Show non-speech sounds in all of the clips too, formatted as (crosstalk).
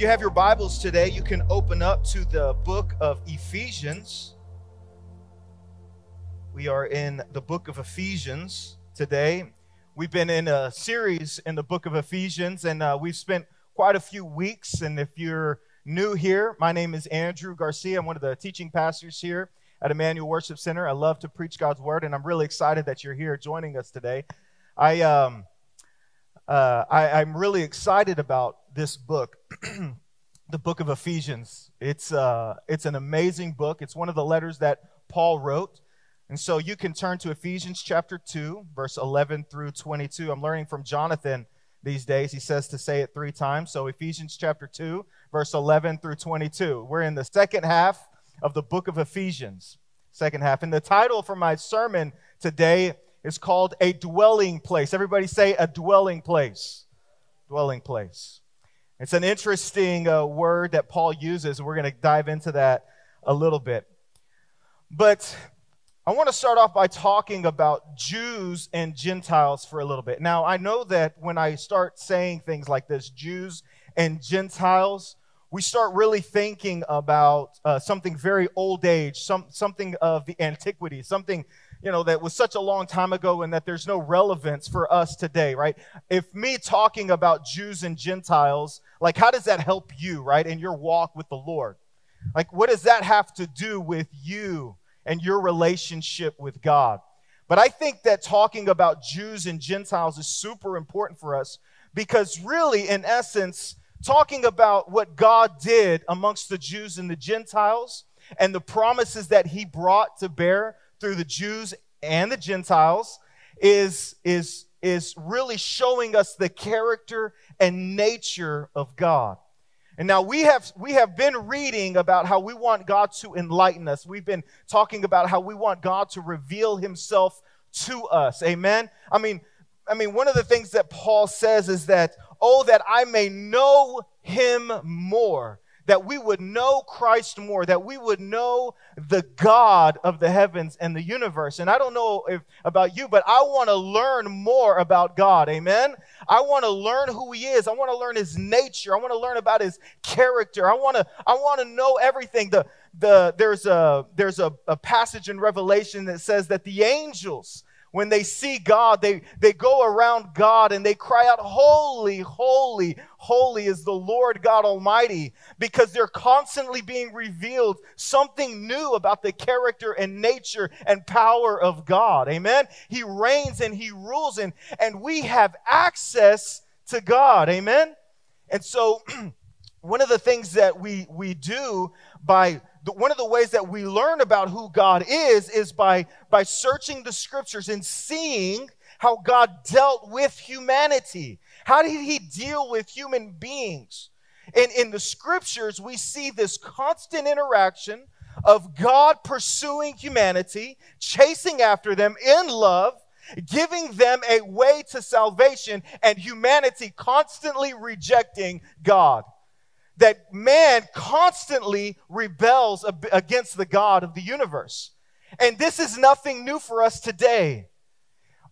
you have your Bibles today, you can open up to the book of Ephesians. We are in the book of Ephesians today. We've been in a series in the book of Ephesians, and uh, we've spent quite a few weeks. And if you're new here, my name is Andrew Garcia. I'm one of the teaching pastors here at Emmanuel Worship Center. I love to preach God's word, and I'm really excited that you're here joining us today. I, um, uh, I, I'm really excited about this book, (clears throat) the book of Ephesians. It's, uh, it's an amazing book. It's one of the letters that Paul wrote. And so you can turn to Ephesians chapter 2, verse 11 through 22. I'm learning from Jonathan these days. He says to say it three times. So Ephesians chapter 2, verse 11 through 22. We're in the second half of the book of Ephesians. Second half. And the title for my sermon today is called A Dwelling Place. Everybody say a dwelling place. Dwelling place. It's an interesting uh, word that Paul uses, we're going to dive into that a little bit. But I want to start off by talking about Jews and Gentiles for a little bit. Now, I know that when I start saying things like this, Jews and Gentiles, we start really thinking about uh, something very old age, some, something of the antiquity, something you know, that was such a long time ago and that there's no relevance for us today, right? If me talking about Jews and Gentiles, like, how does that help you, right, in your walk with the Lord? Like, what does that have to do with you and your relationship with God? But I think that talking about Jews and Gentiles is super important for us because, really, in essence, talking about what God did amongst the Jews and the Gentiles and the promises that He brought to bear through the Jews and the Gentiles is, is, is really showing us the character and nature of God. And now we have we have been reading about how we want God to enlighten us. We've been talking about how we want God to reveal himself to us. Amen. I mean, I mean one of the things that Paul says is that oh that I may know him more that we would know Christ more, that we would know the God of the heavens and the universe. And I don't know if about you, but I want to learn more about God. Amen. I want to learn who he is. I want to learn his nature. I want to learn about his character. I want to I want to know everything. The the there's a there's a, a passage in Revelation that says that the angels when they see God, they, they go around God and they cry out, Holy, holy, holy is the Lord God Almighty, because they're constantly being revealed something new about the character and nature and power of God. Amen? He reigns and He rules, and, and we have access to God. Amen? And so, (clears throat) one of the things that we, we do by the, one of the ways that we learn about who God is is by, by searching the scriptures and seeing how God dealt with humanity. How did he deal with human beings? And in the scriptures, we see this constant interaction of God pursuing humanity, chasing after them in love, giving them a way to salvation, and humanity constantly rejecting God that man constantly rebels against the God of the universe. And this is nothing new for us today.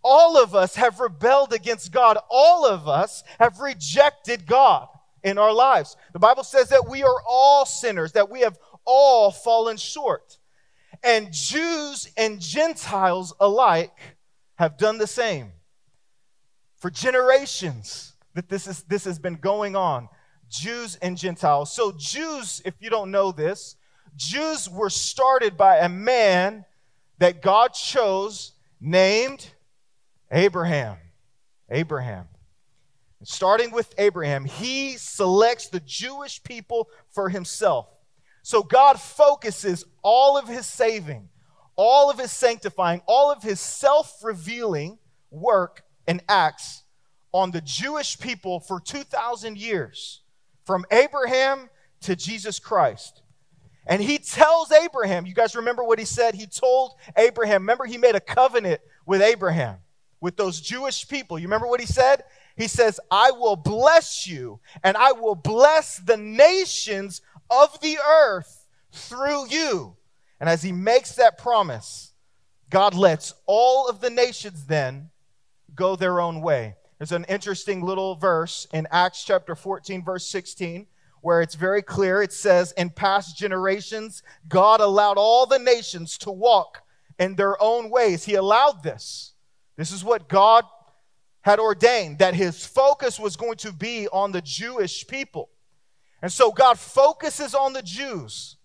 All of us have rebelled against God. All of us have rejected God in our lives. The Bible says that we are all sinners, that we have all fallen short. And Jews and Gentiles alike have done the same. For generations that this, is, this has been going on. Jews and Gentiles. So, Jews, if you don't know this, Jews were started by a man that God chose named Abraham. Abraham. Starting with Abraham, he selects the Jewish people for himself. So God focuses all of his saving, all of his sanctifying, all of his self revealing work and acts on the Jewish people for 2,000 years from Abraham to Jesus Christ. And he tells Abraham, you guys remember what he said? He told Abraham, remember, he made a covenant with Abraham, with those Jewish people. You remember what he said? He says, I will bless you, and I will bless the nations of the earth through you. And as he makes that promise, God lets all of the nations then go their own way. There's an interesting little verse in Acts chapter 14, verse 16, where it's very clear. It says, In past generations, God allowed all the nations to walk in their own ways. He allowed this. This is what God had ordained, that his focus was going to be on the Jewish people. And so God focuses on the Jews.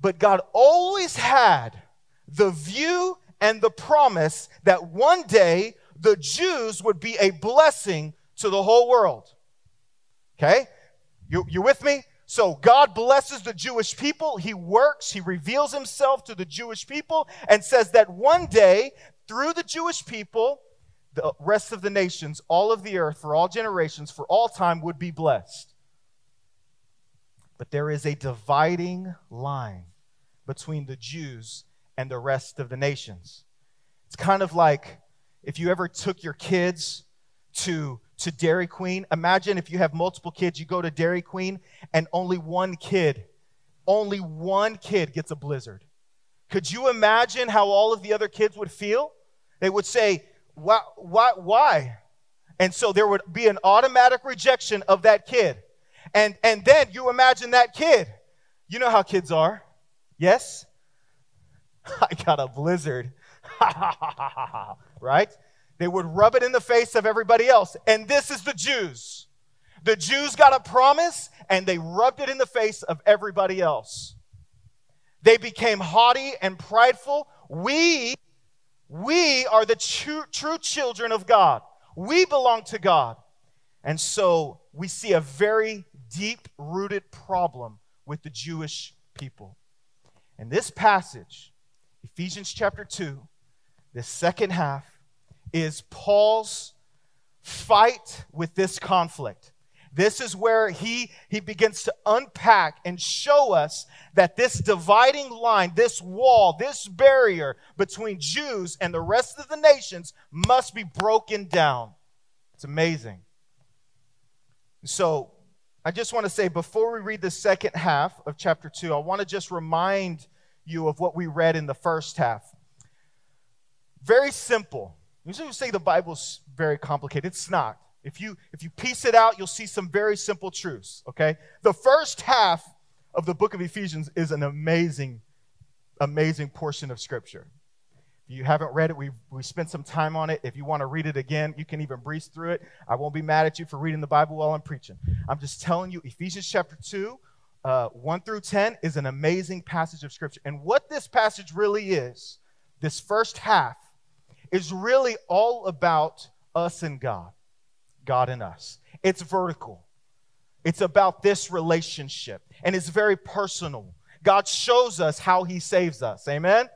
But God always had the view and the promise that one day the Jews would be a blessing to the whole world. Okay? You, you with me? So God blesses the Jewish people. He works, He reveals Himself to the Jewish people, and says that one day, through the Jewish people, the rest of the nations, all of the earth, for all generations, for all time, would be blessed. But there is a dividing line between the Jews and the rest of the nations. It's kind of like if you ever took your kids to, to Dairy Queen. Imagine if you have multiple kids, you go to Dairy Queen, and only one kid, only one kid gets a blizzard. Could you imagine how all of the other kids would feel? They would say, why, why, why? And so there would be an automatic rejection of that kid. And, and then you imagine that kid. You know how kids are. Yes? (laughs) I got a blizzard. (laughs) right? They would rub it in the face of everybody else. And this is the Jews. The Jews got a promise and they rubbed it in the face of everybody else. They became haughty and prideful. We, we are the true, true children of God. We belong to God. And so we see a very deep rooted problem with the Jewish people. And this passage, Ephesians chapter 2, the second half, is Paul's fight with this conflict. This is where he, he begins to unpack and show us that this dividing line, this wall, this barrier between Jews and the rest of the nations must be broken down. It's amazing. So, I just want to say before we read the second half of chapter 2, I want to just remind you of what we read in the first half. Very simple. We say the Bible's very complicated. It's not. If you if you piece it out, you'll see some very simple truths, okay? The first half of the book of Ephesians is an amazing amazing portion of scripture. If you haven't read it, we we spent some time on it. If you want to read it again, you can even breeze through it. I won't be mad at you for reading the Bible while I'm preaching. I'm just telling you Ephesians chapter 2 uh, 1 through 10 is an amazing passage of scripture. And what this passage really is, this first half, is really all about us and God, God and us. It's vertical, it's about this relationship, and it's very personal. God shows us how he saves us. Amen?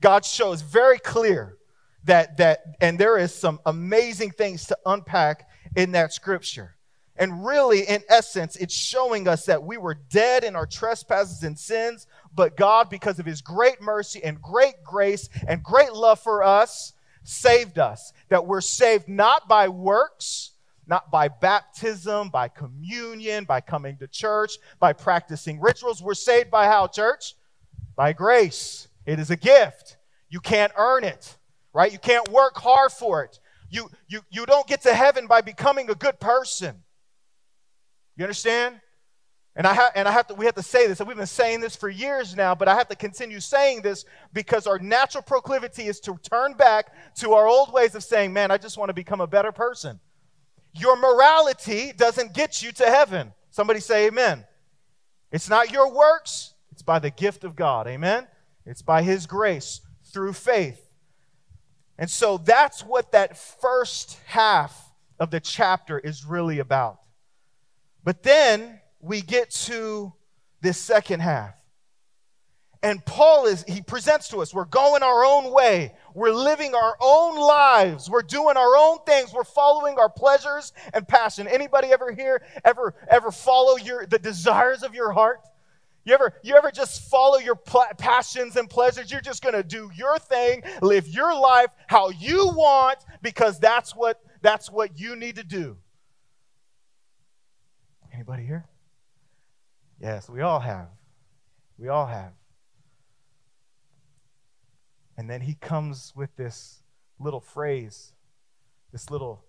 God shows very clear that, that and there is some amazing things to unpack in that scripture. And really, in essence, it's showing us that we were dead in our trespasses and sins, but God, because of his great mercy and great grace and great love for us, saved us. That we're saved not by works, not by baptism, by communion, by coming to church, by practicing rituals. We're saved by how, church? By grace. It is a gift. You can't earn it, right? You can't work hard for it. You, you, you don't get to heaven by becoming a good person. You understand? And I, ha- and I have to, we have to say this, and we've been saying this for years now, but I have to continue saying this because our natural proclivity is to turn back to our old ways of saying, man, I just want to become a better person. Your morality doesn't get you to heaven. Somebody say amen. It's not your works, it's by the gift of God. Amen? It's by His grace through faith. And so that's what that first half of the chapter is really about. But then we get to this second half. And Paul is, he presents to us, we're going our own way. We're living our own lives. We're doing our own things. We're following our pleasures and passion. Anybody ever here ever ever follow your the desires of your heart? You ever you ever just follow your pl- passions and pleasures? You're just going to do your thing, live your life how you want because that's what that's what you need to do. Anybody here? Yes, we all have. We all have. And then he comes with this little phrase, this little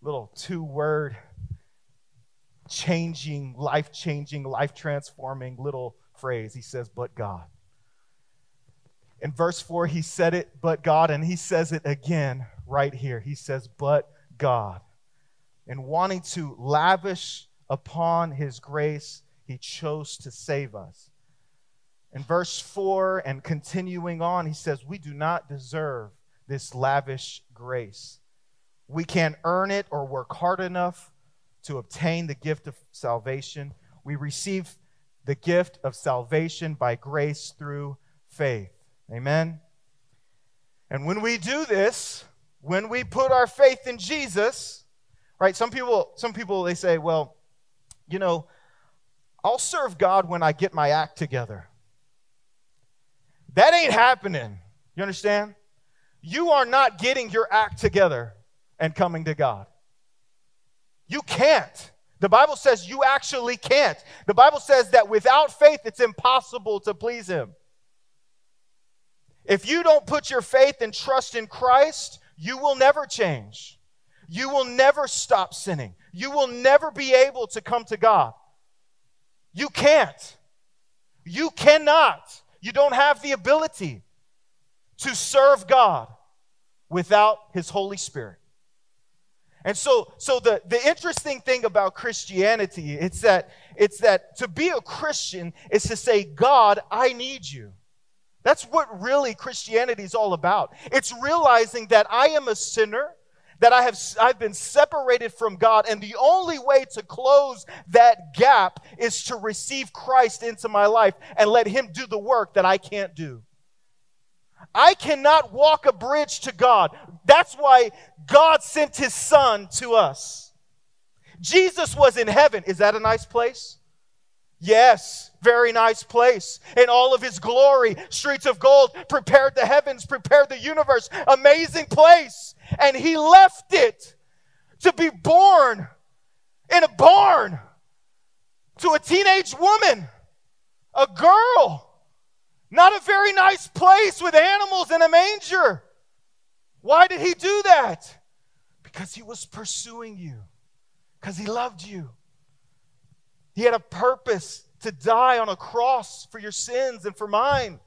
little two word changing, life changing, life transforming little phrase. He says, But God. In verse 4, he said it, but God, and he says it again right here. He says, But God. And wanting to lavish upon his grace, he chose to save us. In verse 4 and continuing on, he says, We do not deserve this lavish grace. We can't earn it or work hard enough to obtain the gift of salvation. We receive the gift of salvation by grace through faith. Amen. And when we do this, when we put our faith in Jesus, right? Some people some people they say, "Well, you know, I'll serve God when I get my act together." That ain't happening. You understand? You are not getting your act together and coming to God. You can't. The Bible says you actually can't. The Bible says that without faith, it's impossible to please Him. If you don't put your faith and trust in Christ, you will never change. You will never stop sinning. You will never be able to come to God. You can't. You cannot. You don't have the ability to serve God without His Holy Spirit. And so, so the, the interesting thing about Christianity, it's that, it's that to be a Christian is to say, God, I need you. That's what really Christianity is all about. It's realizing that I am a sinner, that I have I've been separated from God, and the only way to close that gap is to receive Christ into my life and let Him do the work that I can't do. I cannot walk a bridge to God. That's why God sent his son to us. Jesus was in heaven. Is that a nice place? Yes, very nice place. In all of his glory, streets of gold, prepared the heavens, prepared the universe. Amazing place. And he left it to be born in a barn to a teenage woman, a girl not a very nice place with animals in a manger. Why did he do that? Because he was pursuing you, because he loved you. He had a purpose to die on a cross for your sins and for mine.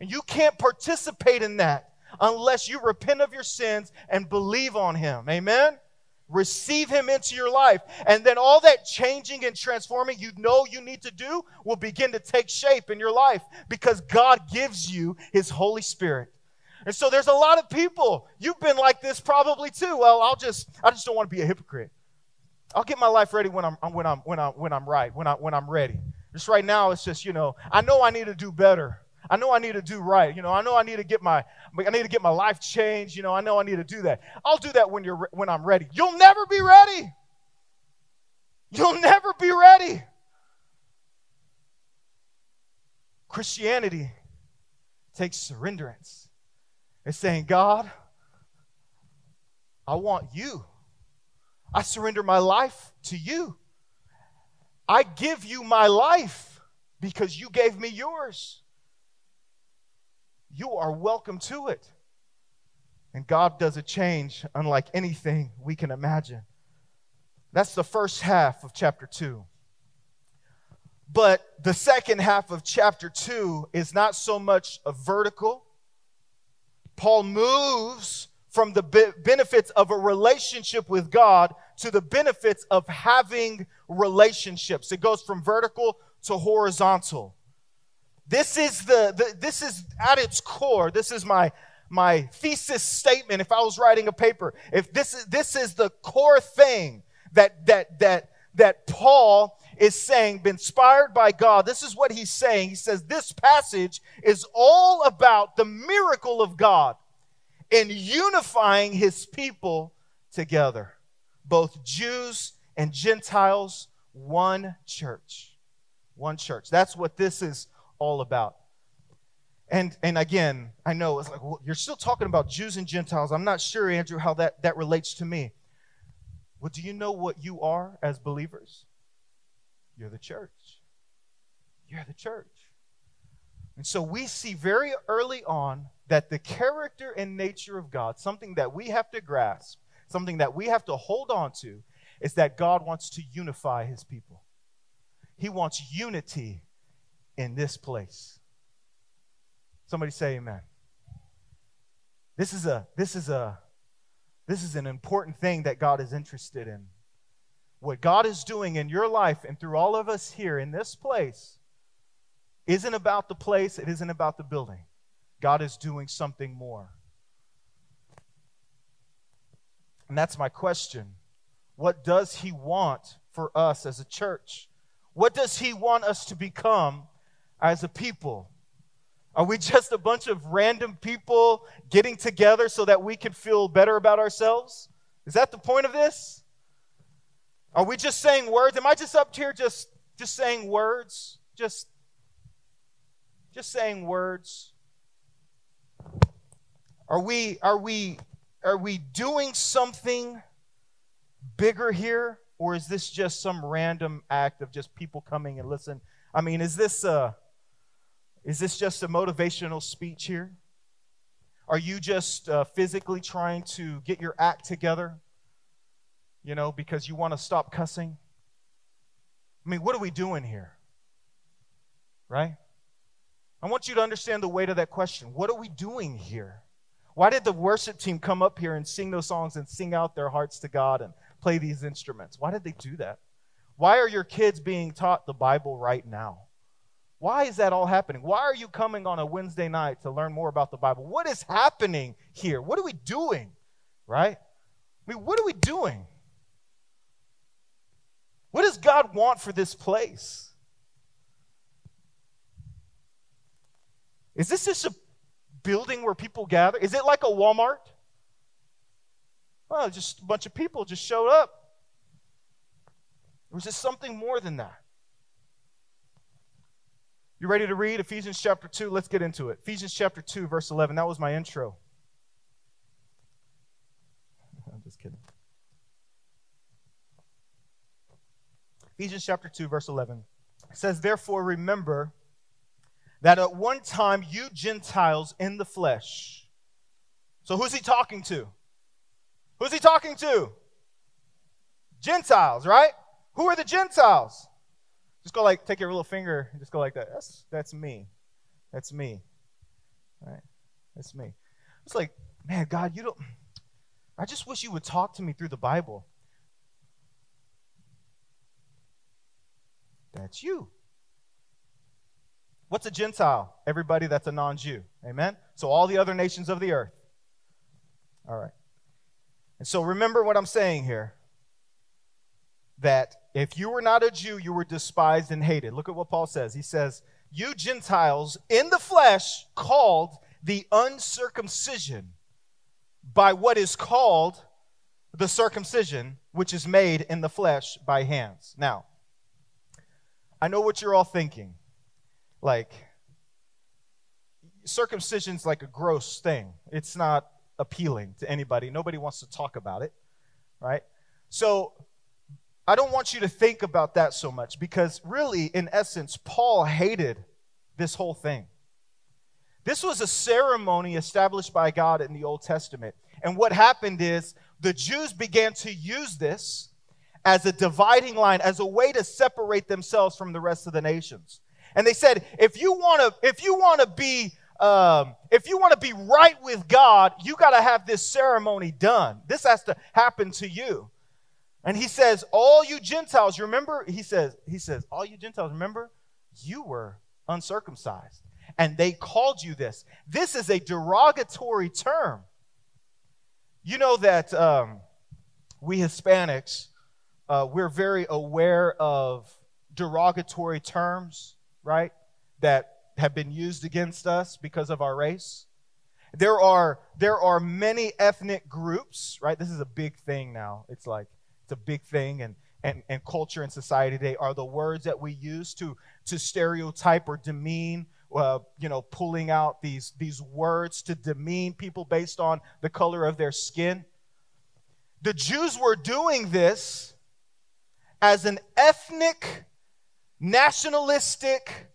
And you can't participate in that unless you repent of your sins and believe on him. Amen? receive him into your life. And then all that changing and transforming you know you need to do will begin to take shape in your life because god gives you his holy spirit. And so there's a lot of people. You've been like this probably too. Well i'll just i just don't want to be a hypocrite. I'll get my life ready when i'm when i'm when i'm when i'm right when i when i'm ready. Just right now it's just you know i know i need to do better I know I need to do right. You know, I know I need to get my I need to get my life changed. You know, I know I need to do that. I'll do that when you're when I'm ready. You'll never be ready. You'll never be ready. Christianity takes surrenderance. It's saying, God, I want you. I surrender my life to you. I give you my life because you gave me yours you are welcome to it. And God does a change unlike anything we can imagine. That's the first half of chapter 2. But the second half of chapter 2 is not so much a vertical. Paul moves from the benefits of a relationship with God to the benefits of having relationships. It goes from vertical to horizontal. This is the, the this is at its core. This is my my thesis statement if I was writing a paper. If this is this is the core thing that that that that Paul is saying, inspired by God. This is what he's saying. He says this passage is all about the miracle of God in unifying his people together, both Jews and Gentiles, one church. One church. That's what this is all about. And, and again, I know it's like, well, you're still talking about Jews and Gentiles. I'm not sure, Andrew, how that, that relates to me. Well, do you know what you are as believers? You're the church. You're the church. And so we see very early on that the character and nature of God, something that we have to grasp, something that we have to hold on to, is that God wants to unify his people. He wants unity in this place. Somebody say amen. This is a this is a this is an important thing that God is interested in. What God is doing in your life and through all of us here in this place isn't about the place, it isn't about the building. God is doing something more. And that's my question. What does He want for us as a church? What does He want us to become as a people? Are we (laughs) just a bunch of random people getting together so that we can feel better about ourselves? Is that the point of this? Are we just saying words? Am I just up here just just saying words? Just just saying words? Are we are we are we doing something bigger here or is this just some random act of just people coming and listen? I mean, is this uh is this just a motivational speech here? Are you just uh, physically trying to get your act together? You know, because you want to stop cussing? I mean, what are we doing here? Right? I want you to understand the weight of that question. What are we doing here? Why did the worship team come up here and sing those songs and sing out their hearts to God and play these instruments? Why did they do that? Why are your kids being taught the Bible right now? Why is that all happening? Why are you coming on a Wednesday night to learn more about the Bible? What is happening here? What are we doing? Right? I mean, what are we doing? What does God want for this place? Is this just a building where people gather? Is it like a Walmart? Well, just a bunch of people just showed up. Or is this something more than that? You ready to read Ephesians chapter 2? Let's get into it. Ephesians chapter 2, verse 11. That was my intro. (laughs) I'm just kidding. Ephesians chapter 2, verse 11. It says, Therefore, remember that at one time you Gentiles in the flesh. So who's he talking to? Who's he talking to? Gentiles, right? Who are the Gentiles? Just go like, take your little finger and just go like that. That's, that's me. That's me. Right? That's me. It's like, man, God, you don't, I just wish you would talk to me through the Bible. That's you. What's a Gentile? Everybody that's a non Jew. Amen? So all the other nations of the earth. All right. And so remember what I'm saying here that if you were not a Jew, you were despised and hated. Look at what Paul says. He says, You Gentiles in the flesh called the uncircumcision by what is called the circumcision, which is made in the flesh by hands. Now, I know what you're all thinking. Like, circumcision's like a gross thing, it's not appealing to anybody. Nobody wants to talk about it, right? So, I don't want you to think about that so much because, really, in essence, Paul hated this whole thing. This was a ceremony established by God in the Old Testament. And what happened is the Jews began to use this as a dividing line, as a way to separate themselves from the rest of the nations. And they said, if you want to, if you want to be, um, if you want to be right with God, you got to have this ceremony done. This has to happen to you. And he says, All you Gentiles, remember? He says, He says, All you Gentiles, remember? You were uncircumcised. And they called you this. This is a derogatory term. You know that um, we Hispanics, uh, we're very aware of derogatory terms, right? That have been used against us because of our race. There are there are many ethnic groups, right? This is a big thing now. It's like it's a big thing and and, and culture and society today are the words that we use to to stereotype or demean uh, you know pulling out these these words to demean people based on the color of their skin. The jews were doing this as an ethnic nationalistic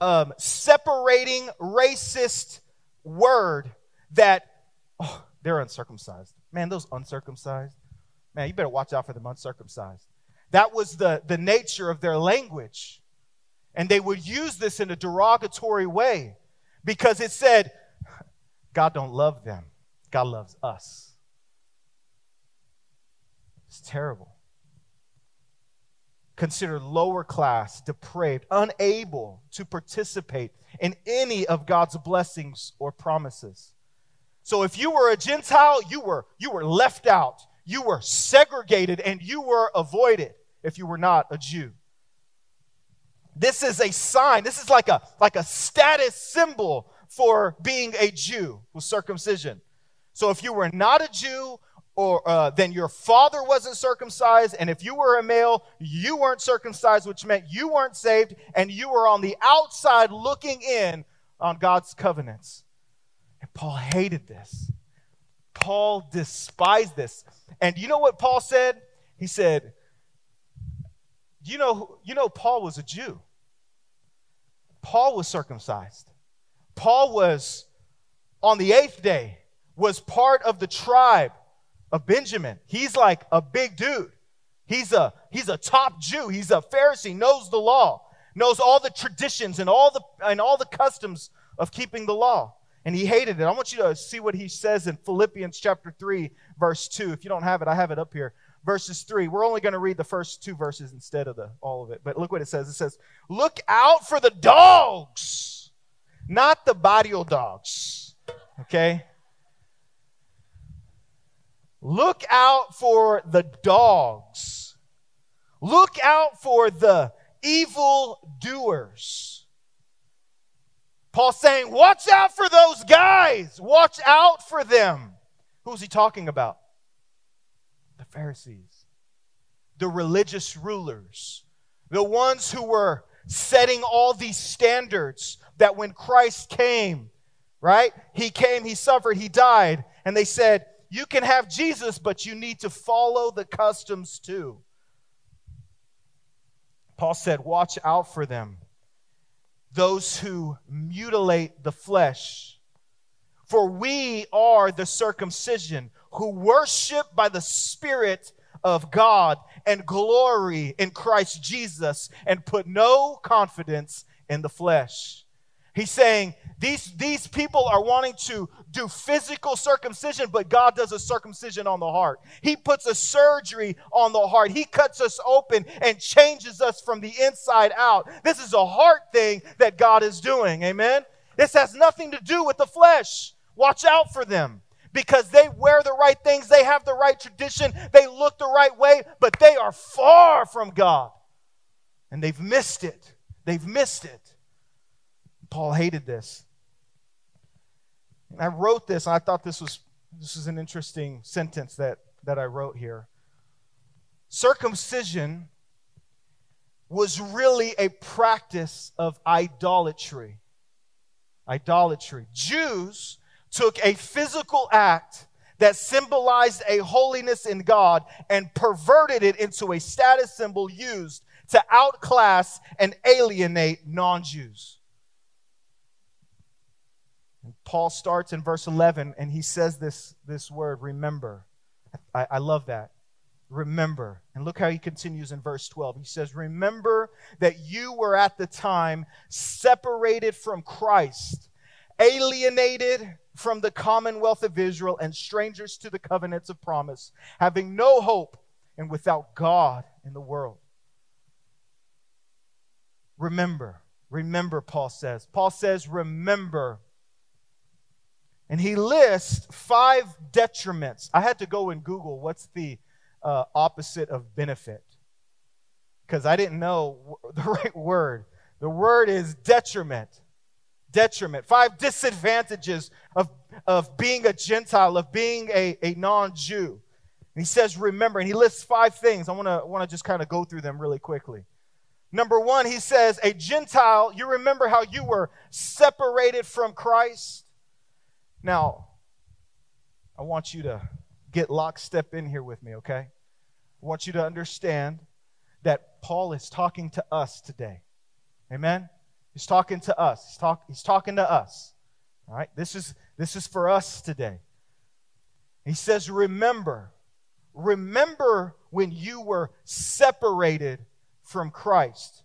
um, separating racist word that oh, they're uncircumcised. Man those uncircumcised Man, you better watch out for the uncircumcised. That was the, the nature of their language. And they would use this in a derogatory way because it said, God don't love them. God loves us. It's terrible. Considered lower class, depraved, unable to participate in any of God's blessings or promises. So if you were a Gentile, you were, you were left out, you were segregated, and you were avoided if you were not a Jew. This is a sign, this is like a, like a status symbol for being a Jew with circumcision. So if you were not a Jew, or uh, then your father wasn't circumcised, and if you were a male, you weren't circumcised, which meant you weren't saved, and you were on the outside looking in on God's covenants. And Paul hated this. Paul despised this. And you know what Paul said? He said, you know, you know Paul was a Jew. Paul was circumcised. Paul was on the eighth day, was part of the tribe of Benjamin. He's like a big dude. He's a he's a top Jew. He's a Pharisee, knows the law, knows all the traditions and all the and all the customs of keeping the law. And he hated it. I want you to see what he says in Philippians chapter 3, verse 2. If you don't have it, I have it up here. Verses 3. We're only going to read the first two verses instead of the all of it. But look what it says. It says, Look out for the dogs, not the barrio dogs. Okay? Look out for the dogs. Look out for the evil doers. Paul's saying, Watch out for those guys. Watch out for them. Who's he talking about? The Pharisees, the religious rulers, the ones who were setting all these standards that when Christ came, right? He came, he suffered, he died, and they said, you can have Jesus, but you need to follow the customs too. Paul said, Watch out for them, those who mutilate the flesh. For we are the circumcision who worship by the Spirit of God and glory in Christ Jesus and put no confidence in the flesh. He's saying these, these people are wanting to do physical circumcision, but God does a circumcision on the heart. He puts a surgery on the heart. He cuts us open and changes us from the inside out. This is a heart thing that God is doing. Amen? This has nothing to do with the flesh. Watch out for them because they wear the right things, they have the right tradition, they look the right way, but they are far from God. And they've missed it. They've missed it. Paul hated this. And I wrote this, and I thought this was this is an interesting sentence that, that I wrote here. Circumcision was really a practice of idolatry. Idolatry. Jews took a physical act that symbolized a holiness in God and perverted it into a status symbol used to outclass and alienate non Jews. Paul starts in verse 11 and he says this, this word, remember. I, I love that. Remember. And look how he continues in verse 12. He says, Remember that you were at the time separated from Christ, alienated from the commonwealth of Israel, and strangers to the covenants of promise, having no hope and without God in the world. Remember. Remember, Paul says. Paul says, Remember and he lists five detriments. I had to go and Google what's the uh, opposite of benefit because I didn't know (laughs) the right word. The word is detriment. Detriment. Five disadvantages of, of being a Gentile, of being a, a non Jew. he says, remember, and he lists five things. I want to want to just kind of go through them really quickly. Number one, he says, a Gentile, you remember how you were separated from Christ? Now, I want you to get lockstep in here with me, okay? I want you to understand that Paul is talking to us today. Amen? He's talking to us. He's, talk, he's talking to us. All right? This is, this is for us today. He says, Remember, remember when you were separated from Christ.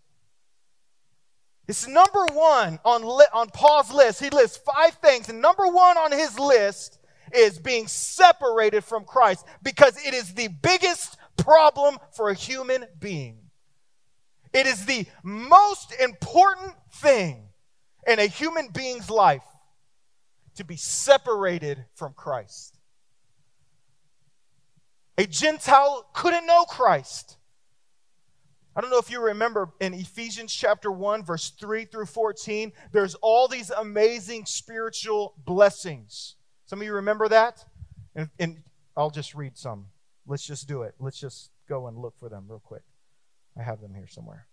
It's number one on, li- on Paul's list. He lists five things, and number one on his list is being separated from Christ because it is the biggest problem for a human being. It is the most important thing in a human being's life to be separated from Christ. A Gentile couldn't know Christ. I don't know if you remember in Ephesians chapter 1, verse 3 through 14, there's all these amazing spiritual blessings. Some of you remember that? And, and I'll just read some. Let's just do it. Let's just go and look for them real quick. I have them here somewhere.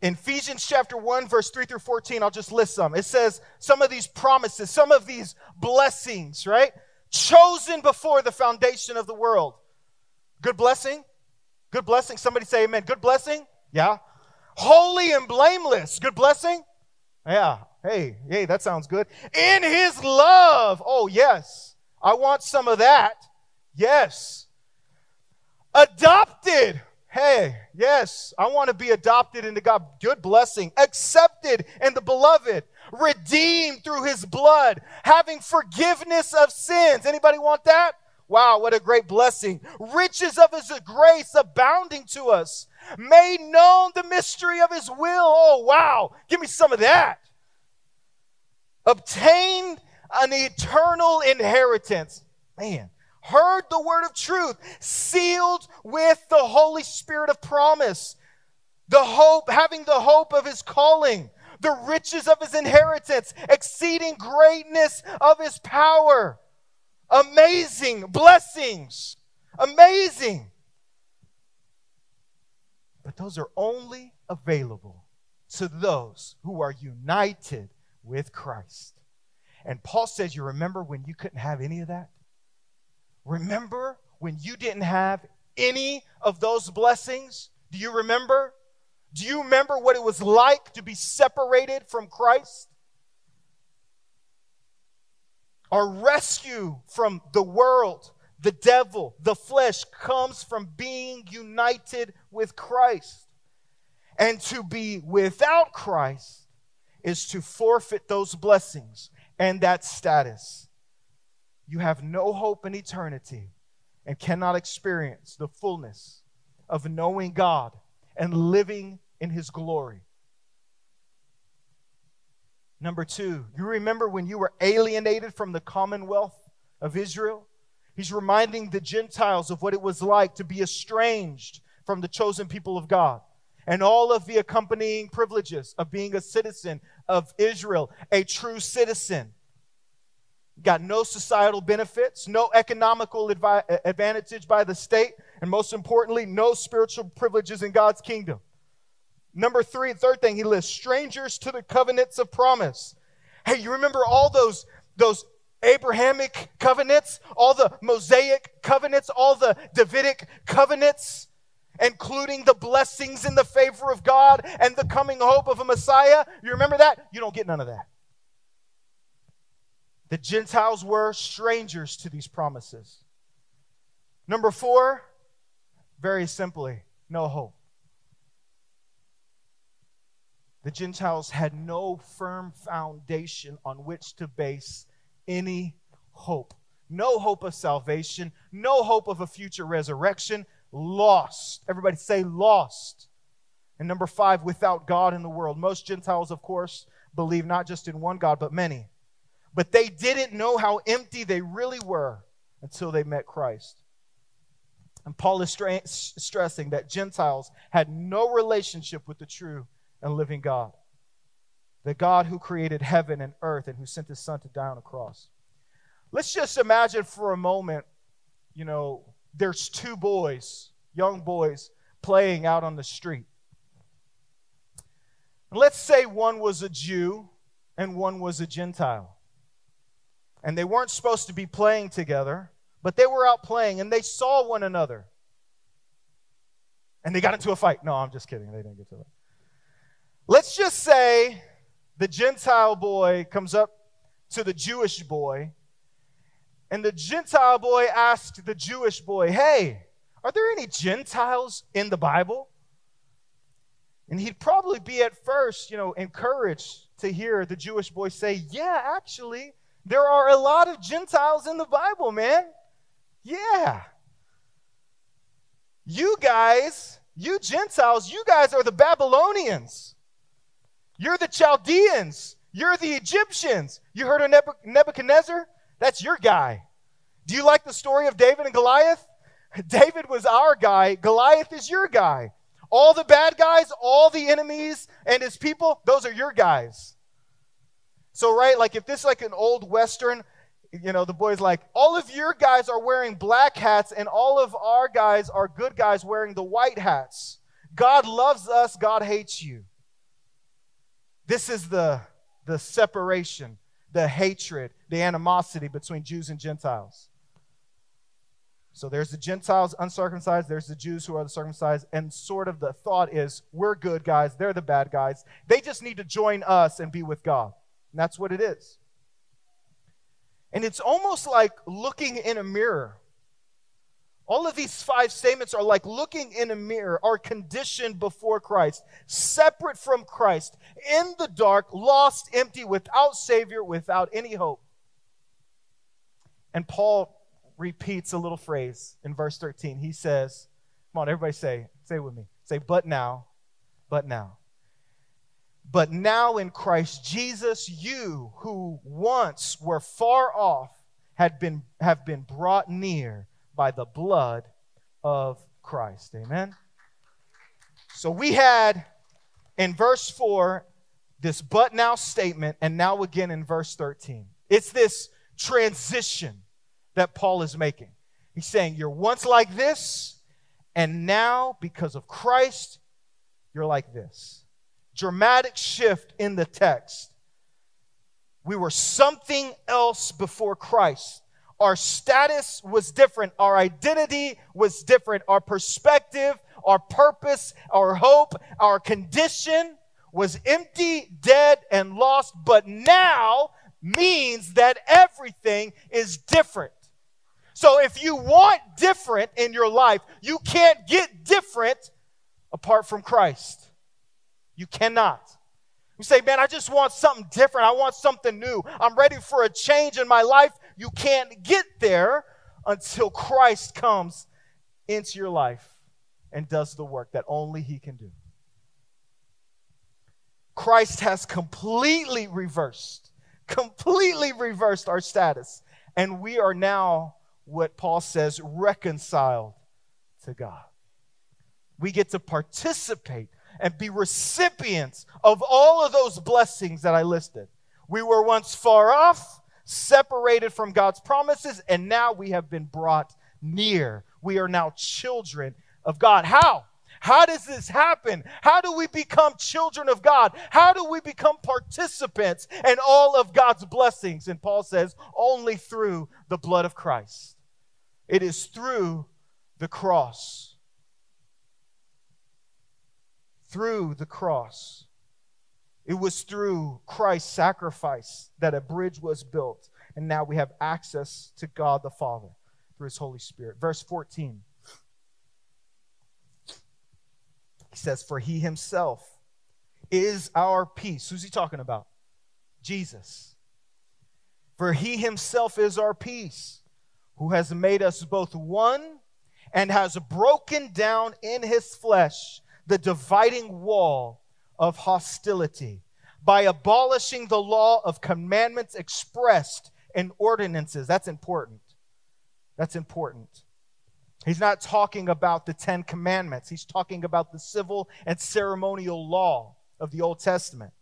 In Ephesians chapter 1, verse 3 through 14, I'll just list some. It says some of these promises, some of these blessings, right? Chosen before the foundation of the world. Good blessing? Good blessing. Somebody say amen. Good blessing? Yeah. Holy and blameless. Good blessing? Yeah. Hey, hey, that sounds good. In his love. Oh, yes. I want some of that. Yes. Adopted. Hey, yes, I want to be adopted into God. Good blessing. Accepted in the beloved. Redeemed through his blood. Having forgiveness of sins. Anybody want that? Wow, what a great blessing. Riches of his grace abounding to us. Made known the mystery of his will. Oh, wow. Give me some of that. Obtained an eternal inheritance. Man, heard the word of truth, sealed with the Holy Spirit of promise, the hope, having the hope of his calling, the riches of his inheritance, exceeding greatness of his power. Amazing blessings. Amazing. But those are only available to those who are united with Christ. And Paul says, You remember when you couldn't have any of that? Remember when you didn't have any of those blessings? Do you remember? Do you remember what it was like to be separated from Christ? Our rescue from the world, the devil, the flesh comes from being united with Christ. And to be without Christ is to forfeit those blessings and that status you have no hope in eternity and cannot experience the fullness of knowing God and living in His glory. Number two, you remember when you were alienated from the commonwealth of Israel? He's reminding the Gentiles of what it was like to be estranged from the chosen people of God and all of the accompanying privileges of being a citizen of Israel, a true citizen got no societal benefits, no economical advi- advantage by the state, and most importantly, no spiritual privileges in God's kingdom. Number three, third thing he lists strangers to the covenants of promise. Hey, you remember all those, those Abrahamic covenants, all the Mosaic covenants, all the Davidic covenants, including the blessings in the favor of God and the coming hope of a Messiah? You remember that? You don't get none of that. The Gentiles were strangers to these promises. Number four, very simply, no hope. The Gentiles had no firm foundation on which to base any hope. No hope of salvation, no hope of a future resurrection. Lost. Everybody say lost. And number five, without God in the world. Most Gentiles, of course, believe not just in one God, but many. But they didn't know how empty they really were until they met Christ. And Paul is stra- stressing that Gentiles had no relationship with the true and living God, the God who created heaven and earth and who sent his son to die on a cross. Let's just imagine for a moment, you know, there's two boys, young boys, playing out on the street. let's say one was a Jew and one was a Gentile and they weren't supposed to be playing together, but they were out playing and they saw one another. And they got into a fight. No, I'm just kidding. They didn't get to it. Let's just say the Gentile boy comes up to the Jewish boy And the Gentile boy asked the Jewish boy, Hey, are there any Gentiles in the Bible? And he'd probably be at first, you know, encouraged to hear the Jewish boy say, Yeah, actually, there are a lot of Gentiles in the Bible, man. Yeah. You guys, you Gentiles, you guys are the Babylonians. You're the Chaldeans. You're the Egyptians. You heard of Nebuchadnezzar? That's your guy. Do you like the story of David and Goliath? (laughs) David was our guy, Goliath is your guy. All the bad guys, all the enemies and his people, those are your guys. So, right, like if this is like an old Western, you know, the boy's like, all of your guys are wearing black hats, and all of our guys are good guys wearing the white hats. God loves us, God hates you. This is the, the separation, the hatred, the animosity between Jews and Gentiles. So there's the Gentiles uncircumcised, there's the Jews who are the circumcised, and sort of the thought is we're good guys, they're the bad guys. They just need to join us and be with God. And that's what it is. And it's almost like looking in a mirror. All of these five statements are like looking in a mirror, our condition before Christ, separate from Christ, in the dark, lost, empty, without Savior, without any hope. And Paul repeats a little phrase in verse 13. He says, Come on, everybody say, say with me. Say, but now, but now. But now in Christ Jesus, you who once were far off had been, have been brought near by the blood of Christ. Amen. So we had in verse 4 this but now statement, and now again in verse 13. It's this transition that Paul is making. He's saying, You're once like this, and now because of Christ, you're like this dramatic shift in the text. We were something else before Christ. Our status was different. Our identity was different. Our perspective, our purpose, our hope, our condition was empty, dead, and lost. But now means that everything is different. So if you want different in your life, you can't get different apart from Christ. You cannot. You say, man, I just want something different. I want something new. I'm ready for a change in my life. You can't get there until Christ comes into your life and does the work that only He can do. Christ has completely reversed, completely reversed our status. And we are now, what Paul says, reconciled to God. We get to participate and be recipients of all of those blessings that I listed. We were once far off, separated from God's promises, and now we have been brought near. We are now children of God. How? How does this happen? How do we become children of God? How do we become participants in all of God's blessings? And Paul says, only through the blood of Christ. It is through the cross through the cross. It was through Christ's sacrifice that a bridge was built, and now we have access to God the Father through His Holy Spirit. Verse 14. He says, For He Himself is our peace. Who's He talking about? Jesus. For He Himself is our peace, who has made us both one and has broken down in His flesh the dividing wall of hostility by abolishing the law of commandments expressed in ordinances. That's important. That's important. He's not talking about the Ten Commandments, he's talking about the civil and ceremonial law of the Old Testament.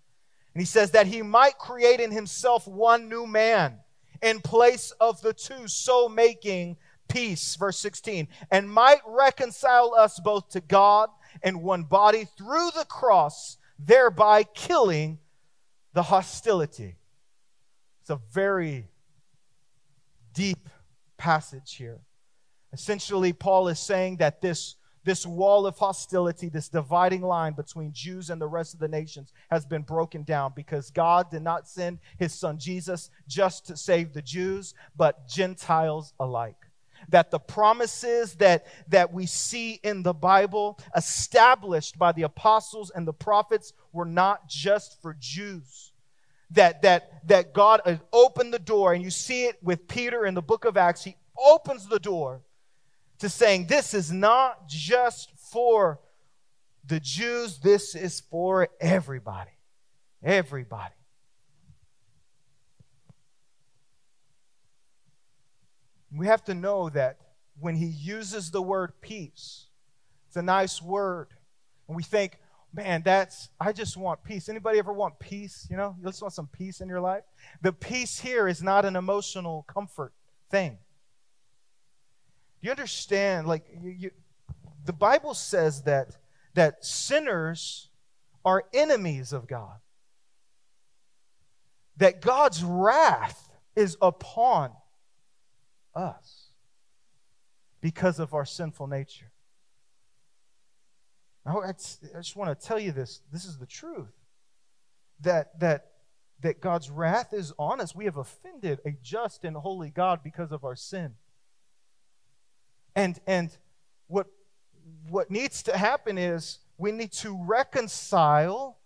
And he says that he might create in himself one new man in place of the two, so making peace. Verse 16, and might reconcile us both to God in one body through the cross, thereby killing the hostility. It's a very deep passage here. Essentially, Paul is saying that this this wall of hostility, this dividing line between Jews and the rest of the nations has been broken down because God did not send his son Jesus just to save the Jews, but Gentiles alike. That the promises that, that we see in the Bible, established by the apostles and the prophets, were not just for Jews that that that God opened the door, and you see it with Peter in the book of Acts. He opens the door to saying, This is not just for the Jews, this is for everybody. Everybody. We have to know that when he uses the word peace, it's a nice word. And we think, man, that's, I just want peace. Anybody ever want peace? You know, you just want some peace in your life? The peace here is not an emotional comfort thing Do you understand? Like, you, you, the Bible says that, that sinners are enemies of God, that God's wrath is upon us because of our sinful nature. I just want to tell you this. This is the truth. That, that, that God's wrath is on us. We have offended a just and holy God because of our sin. And, and what, what needs to happen is we need to reconcile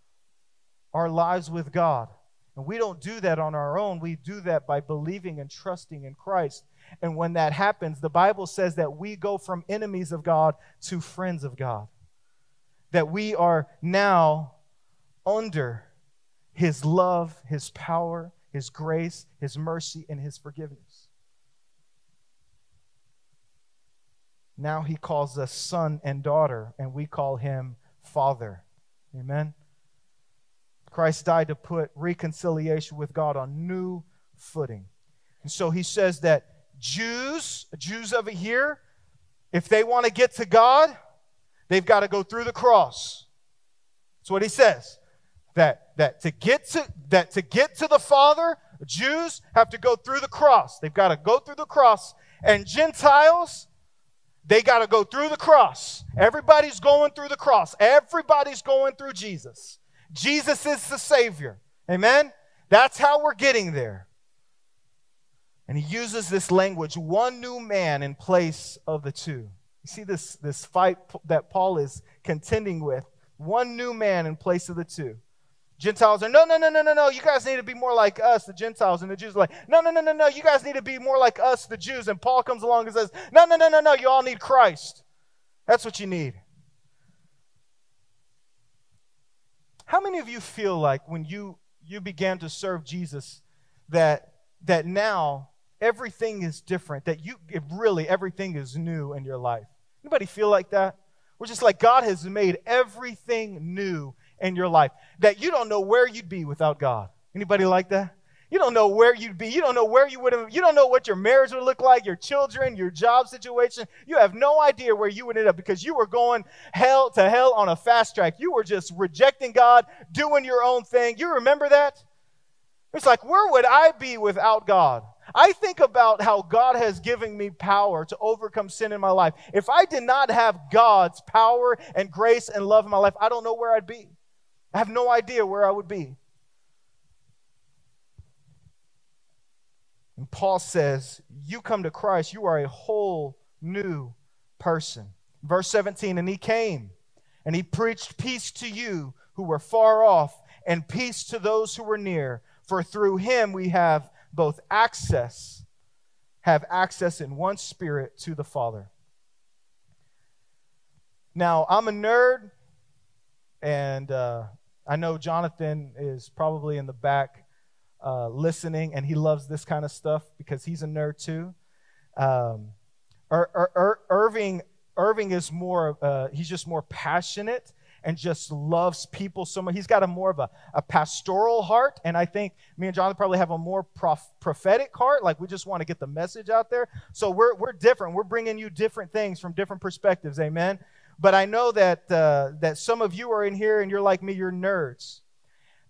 our lives with God. And we don't do that on our own. We do that by believing and trusting in Christ. And when that happens, the Bible says that we go from enemies of God to friends of God. That we are now under His love, His power, His grace, His mercy, and His forgiveness. Now he calls us son and daughter, and we call him father. Amen. Christ died to put reconciliation with God on new footing. And so he says that Jews, Jews over here, if they want to get to God, they've got to go through the cross. That's what he says. That, that to get to that to get to the Father, Jews have to go through the cross. They've got to go through the cross. And Gentiles, they got to go through the cross. Everybody's going through the cross. Everybody's going through Jesus. Jesus is the Savior. Amen? That's how we're getting there. And he uses this language one new man in place of the two. You see this, this fight that Paul is contending with one new man in place of the two. Gentiles are, no, no, no, no, no, no. You guys need to be more like us, the Gentiles. And the Jews are like, no, no, no, no, no. You guys need to be more like us, the Jews. And Paul comes along and says, no, no, no, no, no. You all need Christ. That's what you need. How many of you feel like when you, you began to serve Jesus that, that now everything is different, that you really everything is new in your life? Anybody feel like that? We're just like God has made everything new in your life that you don't know where you'd be without God. Anybody like that? You don't know where you'd be. You don't know where you would have, you don't know what your marriage would look like, your children, your job situation. You have no idea where you would end up because you were going hell to hell on a fast track. You were just rejecting God, doing your own thing. You remember that? It's like, where would I be without God? I think about how God has given me power to overcome sin in my life. If I did not have God's power and grace and love in my life, I don't know where I'd be. I have no idea where I would be. And Paul says, You come to Christ, you are a whole new person. Verse 17, and he came and he preached peace to you who were far off and peace to those who were near. For through him we have both access, have access in one spirit to the Father. Now, I'm a nerd, and uh, I know Jonathan is probably in the back uh, listening, and he loves this kind of stuff because he's a nerd too. Um, Ir- Ir- Irving, Irving is more, uh, he's just more passionate and just loves people so much. He's got a more of a, a pastoral heart, and I think me and Jonathan probably have a more prof- prophetic heart. Like we just want to get the message out there. So we're, we're different. We're bringing you different things from different perspectives. Amen. But I know that, uh, that some of you are in here and you're like me, you're nerds.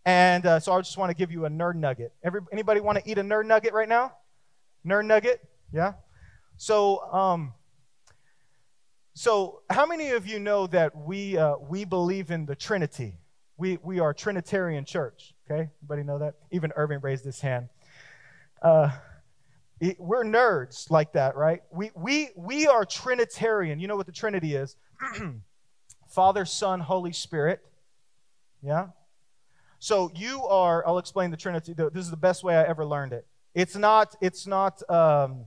And uh, so I just want to give you a nerd nugget. Every, anybody want to eat a nerd nugget right now? Nerd nugget? Yeah? So, um, So, how many of you know that we, uh, we believe in the Trinity? We, we are Trinitarian church, okay? Everybody know that? Even Irving raised his hand. Uh, it, we're nerds like that, right? We, we, we are Trinitarian. You know what the Trinity is? (clears throat) Father, Son, Holy Spirit. Yeah? So you are, I'll explain the Trinity. This is the best way I ever learned it. It's not, it's not, um,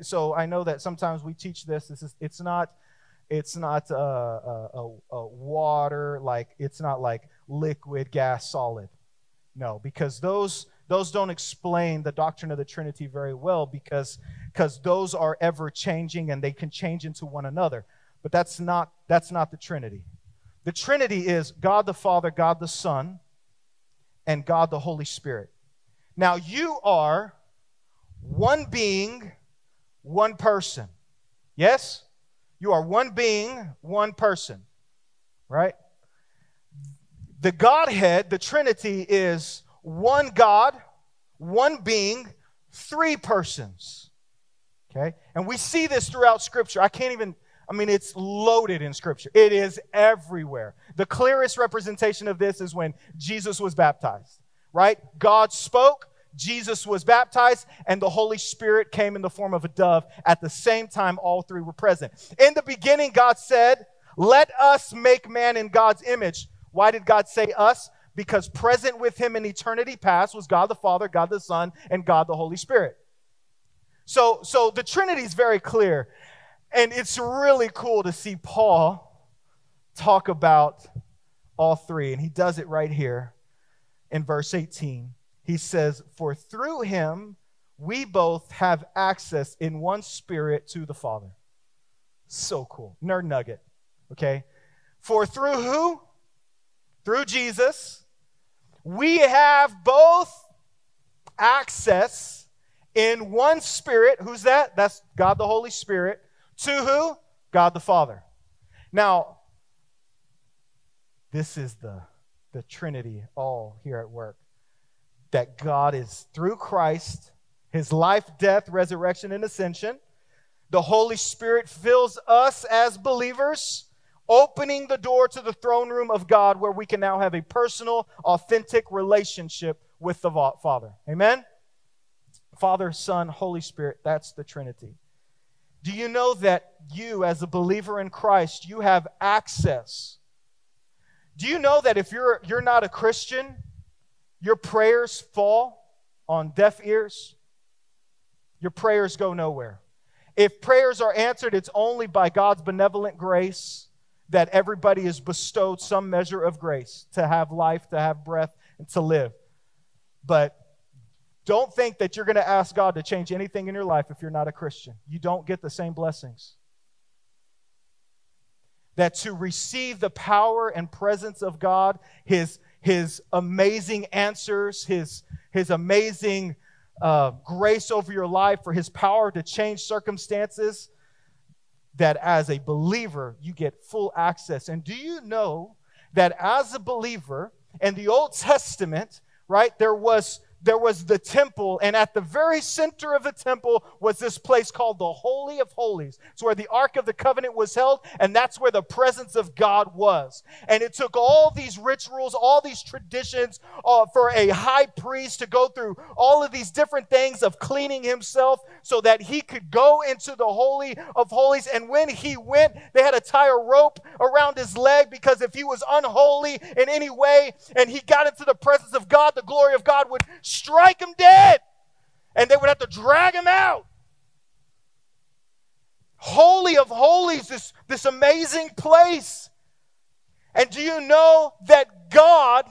so I know that sometimes we teach this. This is, it's not it's not a, a, a, water, like it's not like liquid, gas, solid. No, because those those don't explain the doctrine of the Trinity very well because because those are ever changing and they can change into one another. But that's not that's not the Trinity. The Trinity is God the Father, God the Son, and God the Holy Spirit. Now you are one being, one person. Yes? You are one being, one person, right? The Godhead, the Trinity, is one God, one being, three persons. Okay? And we see this throughout Scripture. I can't even, I mean, it's loaded in Scripture, it is everywhere. The clearest representation of this is when Jesus was baptized, right? God spoke, Jesus was baptized, and the Holy Spirit came in the form of a dove. At the same time, all three were present. In the beginning, God said, Let us make man in God's image. Why did God say us? Because present with him in eternity past was God the Father, God the Son, and God the Holy Spirit. So, so the Trinity is very clear. And it's really cool to see Paul talk about all three. And he does it right here in verse 18 he says, For through him we both have access in one spirit to the Father. So cool. Nerd nugget. Okay? For through who? Through Jesus, we have both access in one spirit. Who's that? That's God the Holy Spirit. To who? God the Father. Now, this is the, the Trinity all here at work that God is through Christ, his life, death, resurrection, and ascension. The Holy Spirit fills us as believers, opening the door to the throne room of God where we can now have a personal, authentic relationship with the Father. Amen? Father, Son, Holy Spirit, that's the Trinity. Do you know that you, as a believer in Christ, you have access? Do you know that if you're, you're not a Christian, your prayers fall on deaf ears, your prayers go nowhere. If prayers are answered, it's only by God's benevolent grace that everybody is bestowed some measure of grace to have life, to have breath, and to live. But don't think that you're going to ask God to change anything in your life if you're not a Christian. You don't get the same blessings. That to receive the power and presence of God, His his amazing answers, his, his amazing uh, grace over your life, for his power to change circumstances, that as a believer, you get full access. And do you know that as a believer in the Old Testament, right, there was there was the temple, and at the very center of the temple was this place called the Holy of Holies. It's where the Ark of the Covenant was held, and that's where the presence of God was. And it took all these rituals, all these traditions uh, for a high priest to go through all of these different things of cleaning himself so that he could go into the Holy of Holies. And when he went, they had to tie a rope around his leg because if he was unholy in any way and he got into the presence of God, the glory of God would strike him dead. And they would have to drag him out. Holy of holies, this, this amazing place. And do you know that God,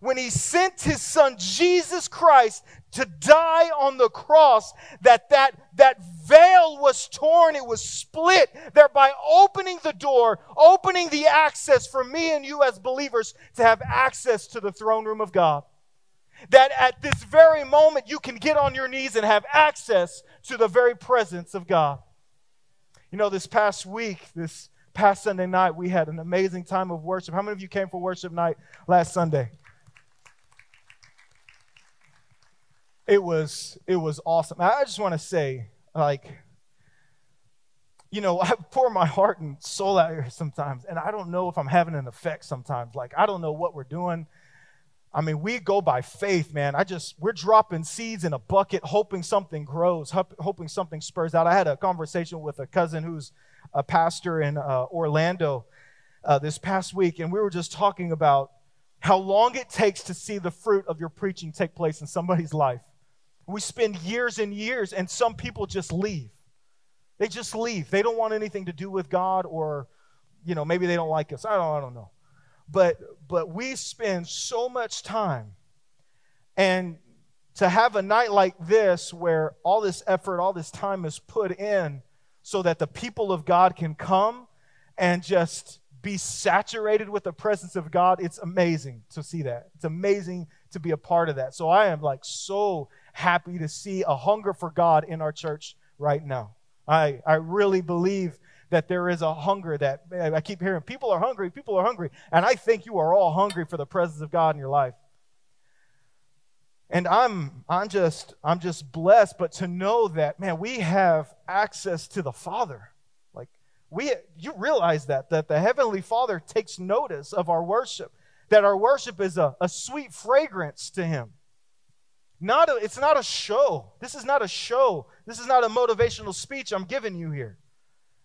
when He sent His Son Jesus Christ to die on the cross, that that, that veil was torn, it was split, thereby opening the door, opening the access for me and you as believers to have access to the throne room of God that at this very moment you can get on your knees and have access to the very presence of God. You know, this past week, this past Sunday night, we had an amazing time of worship. How many of you came for worship night last Sunday? It was it was awesome. I just want to say, like, you know, (laughs) I pour my heart and soul out here sometimes, and I don't know if I'm having an effect sometimes. Like, I don't know what we're doing. I mean, we go by faith, man. I just, we're dropping seeds in a bucket, hoping something grows, hoping something spurs out. I had a conversation with a cousin who's a pastor in uh, Orlando uh, this past week, and we were just talking about how long it takes to see the fruit of your preaching take place in somebody's life. We spend years and years, and some people just leave. They just leave. They don't want anything to do with God, or, you know, maybe they don't like us. I don't, I don't know. But, but we spend so much time, and to have a night like this where all this effort, all this time is put in so that the people of God can come and just be saturated with the presence of God, it's amazing to see that. It's amazing to be a part of that. So I am like so happy to see a hunger for God in our church right now. I, I really believe that there is a hunger that I keep hearing people are hungry, people are hungry. And I think you are all hungry for the presence of God in your life. And I'm I'm just I'm just blessed, but to know that, man, we have access to the Father Like we you realize that that the heavenly father takes notice of our worship that our worship is a, a sweet fragrance to him not a, it's not a show this is not a show this is not a motivational speech i'm giving you here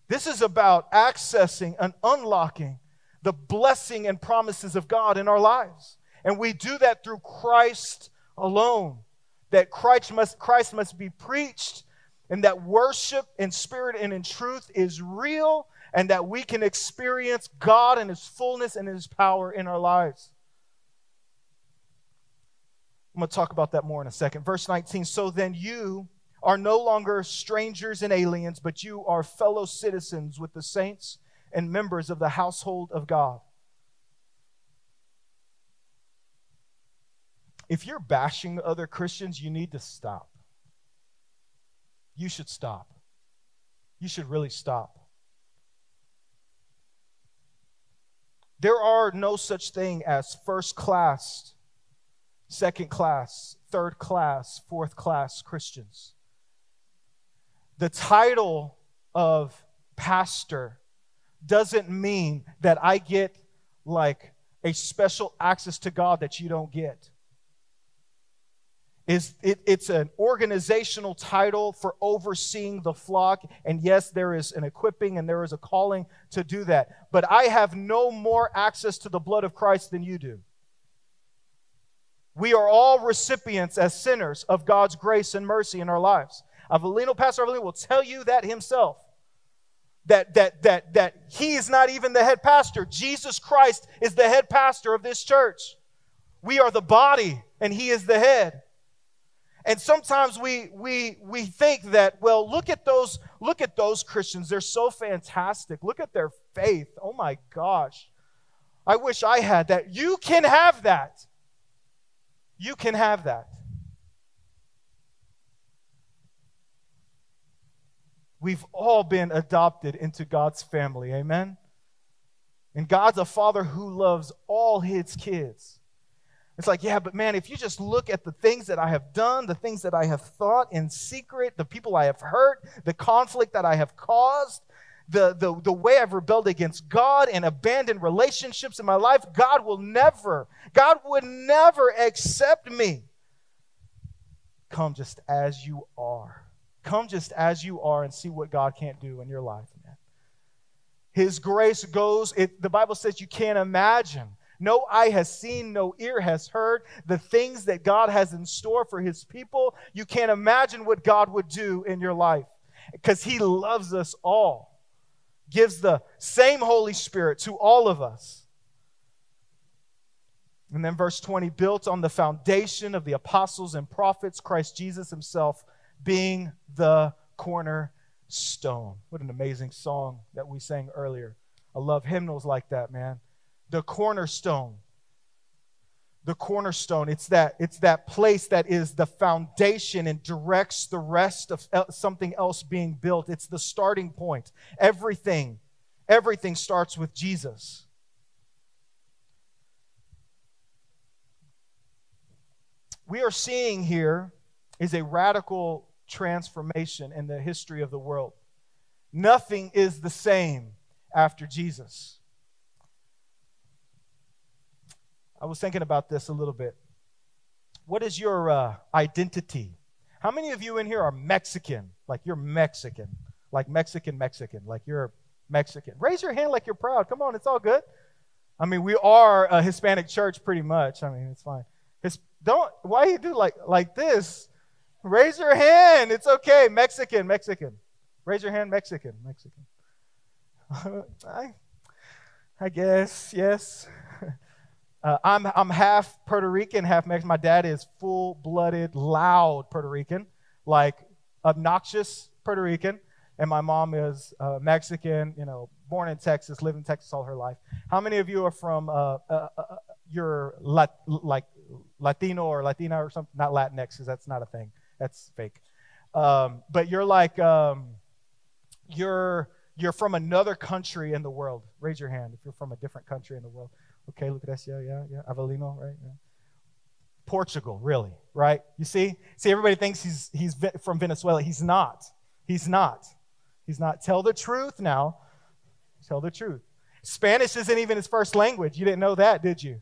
this is about accessing and unlocking the blessing and promises of god in our lives and we do that through christ alone that christ must christ must be preached and that worship in spirit and in truth is real, and that we can experience God and His fullness and His power in our lives. I'm going to talk about that more in a second. Verse 19 So then you are no longer strangers and aliens, but you are fellow citizens with the saints and members of the household of God. If you're bashing other Christians, you need to stop you should stop. You should really stop. There are no such thing as first class, second class, third class, fourth class Christians. The title of pastor doesn't mean that I get like a special access to God that you don't get. Is it, it's an organizational title for overseeing the flock and yes there is an equipping and there is a calling to do that. But i have no more access to the blood of christ than you do. We are all recipients as sinners of god's grace and mercy in our lives avelino pastor avelino will tell you that himself that that that that he is not even the head pastor jesus christ is the head pastor of this church we are the body and he is the head and sometimes we we we think that, well, look at those, look at those Christians. They're so fantastic. Look at their faith. Oh my gosh. I wish I had that. You can have that. You can have that. We've all been adopted into God's family. Amen. And God's a father who loves all his kids. It's like, yeah, but man, if you just look at the things that I have done, the things that I have thought in secret, the people I have hurt, the conflict that I have caused, the, the, the way I've rebelled against God and abandoned relationships in my life, God will never, God would never accept me. Come just as you are. Come just as you are and see what God can't do in your life, man. His grace goes, it, the Bible says you can't imagine no eye has seen, no ear has heard the things that God has in store for his people. You can't imagine what God would do in your life because he loves us all, gives the same Holy Spirit to all of us. And then verse 20 built on the foundation of the apostles and prophets, Christ Jesus himself being the cornerstone. What an amazing song that we sang earlier. I love hymnals like that, man. The cornerstone. The cornerstone. It's that it's that place that is the foundation and directs the rest of something else being built. It's the starting point. Everything everything starts with jesus. We are seeing here is a radical transformation in the history of the world Nothing is the same after Jesus. I was thinking about this a little bit. What is your uh, identity? How many of you in here are Mexican? Like you're Mexican, like Mexican, Mexican, like you're Mexican. Raise your hand like you're proud. Come on, it's all good. I mean, we are a Hispanic church pretty much. I mean, it's fine. His, don't why you do like like this? Raise your hand. It's okay. Mexican, Mexican. Raise your hand, Mexican, Mexican. (laughs) I, I guess yes. (laughs) Uh, I'm I'm half Puerto Rican, half Mexican. My dad is full-blooded, loud Puerto Rican, like obnoxious Puerto Rican, and my mom is uh, Mexican. You know, born in Texas, lived in Texas all her life. How many of you are from uh, uh, uh, uh you're Lat- like Latino or Latina or something? Not Latinx, because that's not a thing. That's fake. Um, but you're like um, you're you're from another country in the world. Raise your hand if you're from a different country in the world. Okay, Lucrecia, yeah, yeah. Avelino, right? Yeah. Portugal, really, right? You see? See, everybody thinks he's, he's from Venezuela. He's not. He's not. He's not. Tell the truth now. Tell the truth. Spanish isn't even his first language. You didn't know that, did you?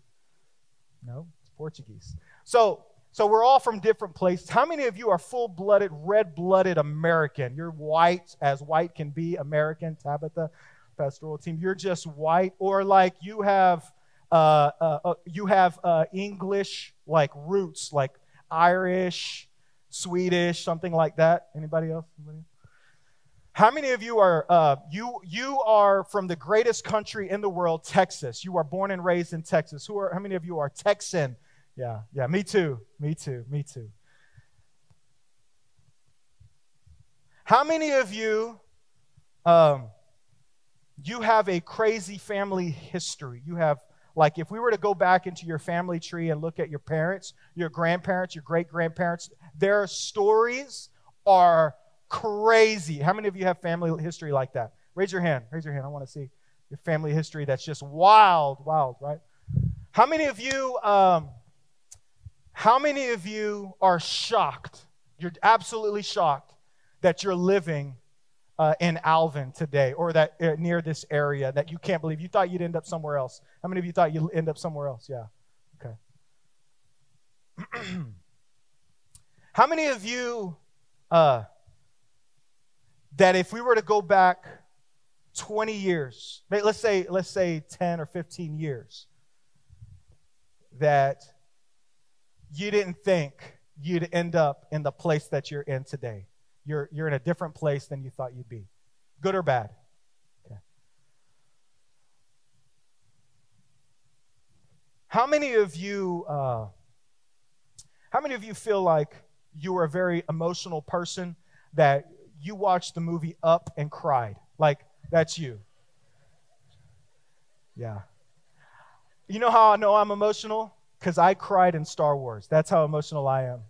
No, it's Portuguese. So, so we're all from different places. How many of you are full-blooded, red-blooded American? You're white as white can be, American, Tabitha, pastoral team. You're just white, or like you have uh, uh, uh, you have uh, English like roots, like Irish, Swedish, something like that. Anybody else? Anybody? How many of you are uh, you you are from the greatest country in the world, Texas? You are born and raised in Texas. Who are how many of you are Texan? Yeah, yeah, me too, me too, me too. How many of you um, you have a crazy family history? You have like if we were to go back into your family tree and look at your parents, your grandparents, your great grandparents, their stories are crazy. How many of you have family history like that? Raise your hand. Raise your hand. I want to see your family history that's just wild, wild, right? How many of you, um, how many of you are shocked? You're absolutely shocked that you're living uh, in Alvin today or that uh, near this area that you can't believe. You thought you'd end up somewhere else. How many of you thought you'd end up somewhere else? Yeah. Okay. (clears throat) How many of you uh, that if we were to go back 20 years, let's say let's say 10 or 15 years, that you didn't think you'd end up in the place that you're in today? you're, you're in a different place than you thought you'd be. Good or bad? Okay. How many of you, uh, how many of you feel like you are a very emotional person that you watched the movie Up and cried? Like, that's you. Yeah. You know how I know I'm emotional? Because I cried in Star Wars. That's how emotional I am.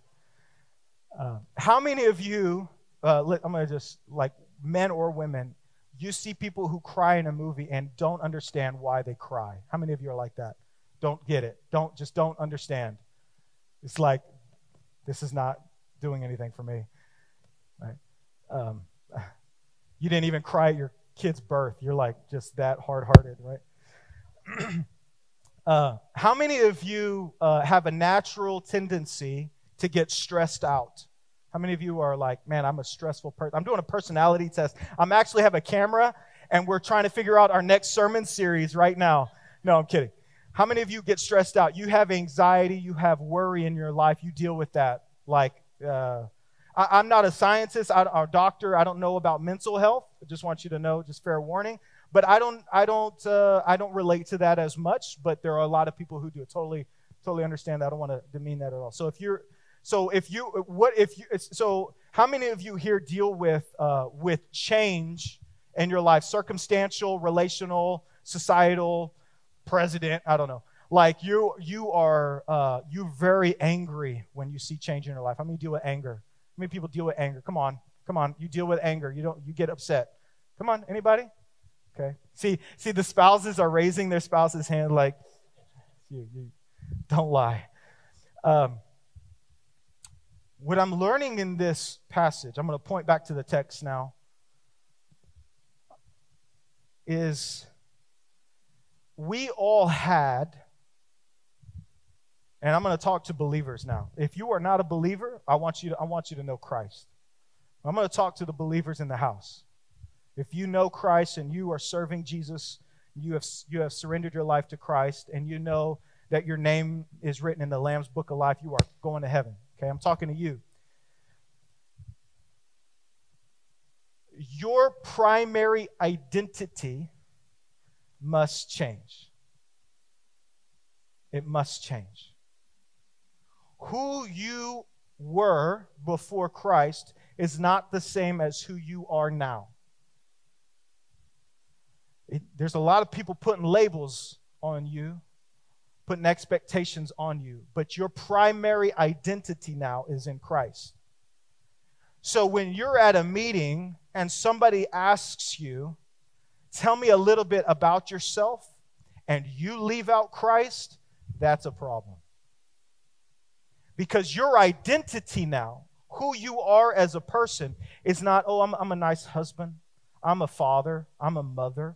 Uh, how many of you uh, I'm going to just, like men or women, you see people who cry in a movie and don't understand why they cry. How many of you are like that? Don't get it. Don't, just don't understand. It's like, this is not doing anything for me. Right? Um, you didn't even cry at your kid's birth. You're like just that hard hearted, right? (clears throat) uh, how many of you uh, have a natural tendency to get stressed out? How many of you are like, man, I'm a stressful person? I'm doing a personality test. I'm actually have a camera and we're trying to figure out our next sermon series right now. No, I'm kidding. How many of you get stressed out? You have anxiety, you have worry in your life, you deal with that. Like, uh, I, am not a scientist I, or doctor. I don't know about mental health. I just want you to know, just fair warning. But I don't, I don't, uh, I don't relate to that as much. But there are a lot of people who do it. Totally, totally understand that. I don't want to demean that at all. So if you're so if you what if you so how many of you here deal with uh, with change in your life, circumstantial, relational, societal, president? I don't know. Like you you are uh, you very angry when you see change in your life. How many deal with anger? How many people deal with anger? Come on, come on. You deal with anger. You don't. You get upset. Come on, anybody? Okay. See, see, the spouses are raising their spouse's hand like, you, you don't lie. Um, what I'm learning in this passage, I'm going to point back to the text now. is we all had, and I'm going to talk to believers now. If you are not a believer, I want you to, I want you to know Christ. I'm going to talk to the believers in the house. If you know Christ and you are serving Jesus, you have, you have surrendered your life to Christ, and you know that your name is written in the Lamb's book of life, you are going to heaven. Okay, I'm talking to you. Your primary identity must change. It must change. Who you were before Christ is not the same as who you are now. It, there's a lot of people putting labels on you, putting expectations on you, but your primary identity now is in Christ. So when you're at a meeting and somebody asks you, Tell me a little bit about yourself, and you leave out Christ, that's a problem. Because your identity now, who you are as a person, is not, oh, I'm, I'm a nice husband, I'm a father, I'm a mother,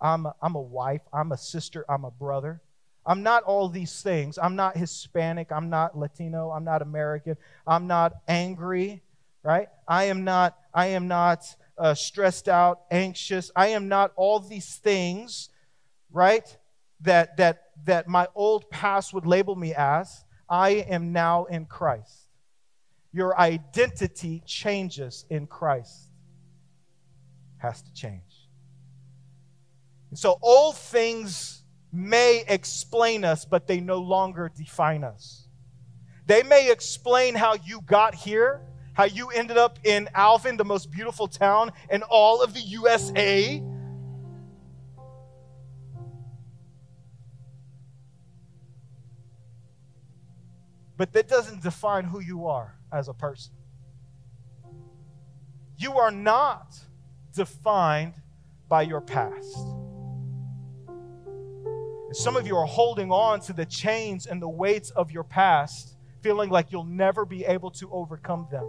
I'm a, I'm a wife, I'm a sister, I'm a brother. I'm not all these things. I'm not Hispanic, I'm not Latino, I'm not American, I'm not angry, right? I am not I am not uh, stressed out, anxious. I am not all these things, right? That that that my old past would label me as. I am now in Christ. Your identity changes in Christ. Has to change. So old things may explain us, but they no longer define us. They may explain how you got here, how you ended up in Alvin, the most beautiful town in all of the USA. But that doesn't define who you are as a person. You are not defined by your past. Some of you are holding on to the chains and the weights of your past, feeling like you'll never be able to overcome them.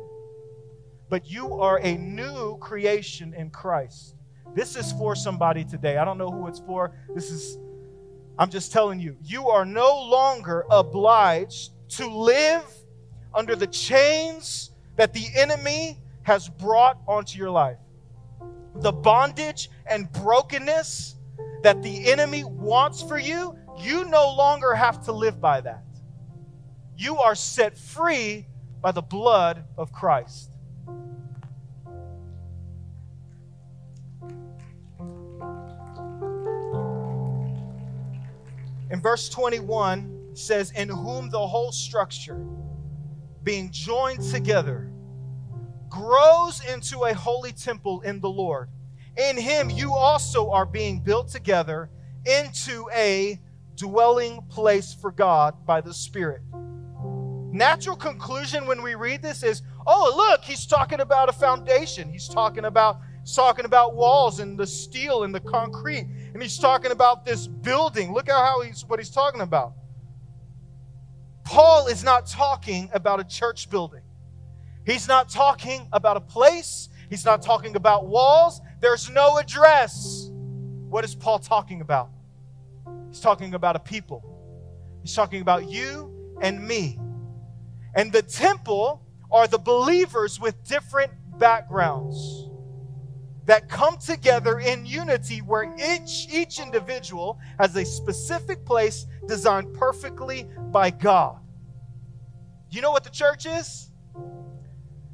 But you are a new creation in Christ. This is for somebody today. I don't know who it's for. This is, I'm just telling you, you are no longer obliged to live under the chains that the enemy has brought onto your life. The bondage and brokenness that the enemy wants for you, you no longer have to live by that. You are set free by the blood of Christ. In verse 21 says, In whom the whole structure, being joined together, grows into a holy temple in the Lord in him you also are being built together into a dwelling place for God by the Spirit. Natural conclusion when we read this is, oh, look, he's talking about a foundation. He's talking about he's talking about walls and the steel and the concrete. And he's talking about this building. Look at how he's what he's talking about. Paul is not talking about a church building. He's not talking about a place. He's not talking about walls. There's no address. What is Paul talking about? He's talking about a people. He's talking about you and me. And the temple are the believers with different backgrounds that come together in unity where each, each individual has a specific place designed perfectly by God. You know what the church is?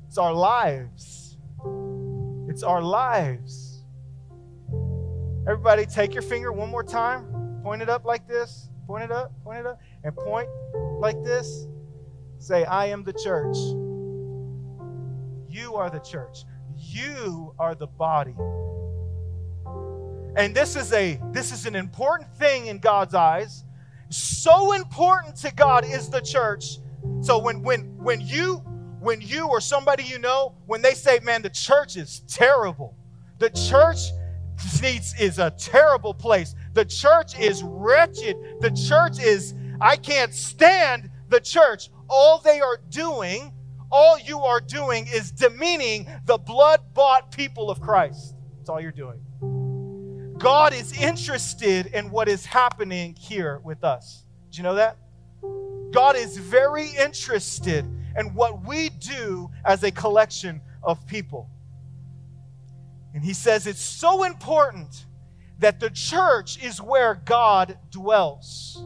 It's our lives. It's our lives. Everybody, take your finger one more time. Point it up like this. Point it up, point it up, and point like this. Say, I am the church. You are the church. You are the body. And this is a this is an important thing in God's eyes. So important to God is the church. So when when when you when you or somebody you know, when they say, man, the church is terrible, the church needs is a terrible place. The church is wretched. The church is, I can't stand the church. All they are doing, all you are doing is demeaning the blood bought people of Christ. That's all you're doing. God is interested in what is happening here with us. Do you know that? God is very interested in what we do as a collection of people. And he says it's so important that the church is where God dwells.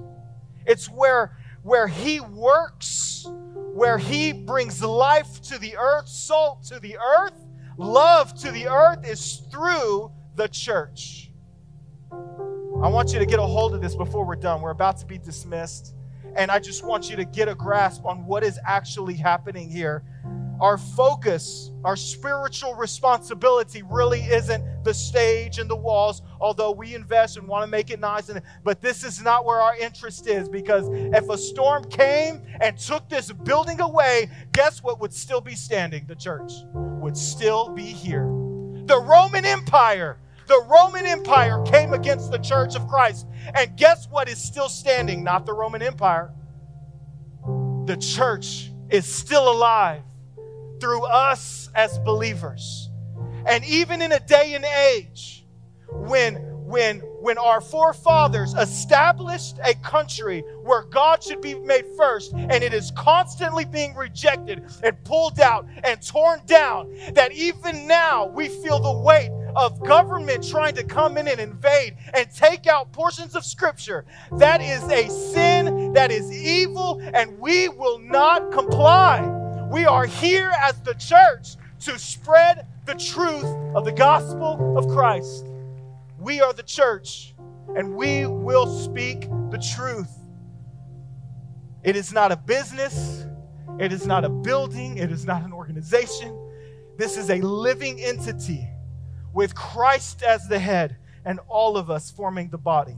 It's where, where he works, where he brings life to the earth, salt to the earth, love to the earth is through the church. I want you to get a hold of this before we're done. We're about to be dismissed. And I just want you to get a grasp on what is actually happening here. Our focus, our spiritual responsibility really isn't the stage and the walls, although we invest and want to make it nice. And, but this is not where our interest is because if a storm came and took this building away, guess what would still be standing? The church would still be here. The Roman Empire the Roman Empire came against the church of Christ. And guess what is still standing? Not the Roman Empire. The church is still alive through us as believers. And even in a day and age when when when our forefathers established a country where God should be made first and it is constantly being rejected and pulled out and torn down that even now we feel the weight of government trying to come in and invade and take out portions of Scripture. That is a sin, that is evil, and we will not comply. We are here as the church to spread the truth of the gospel of Christ. We are the church, and we will speak the truth. It is not a business, it is not a building, it is not an organization. This is a living entity with Christ as the head and all of us forming the body.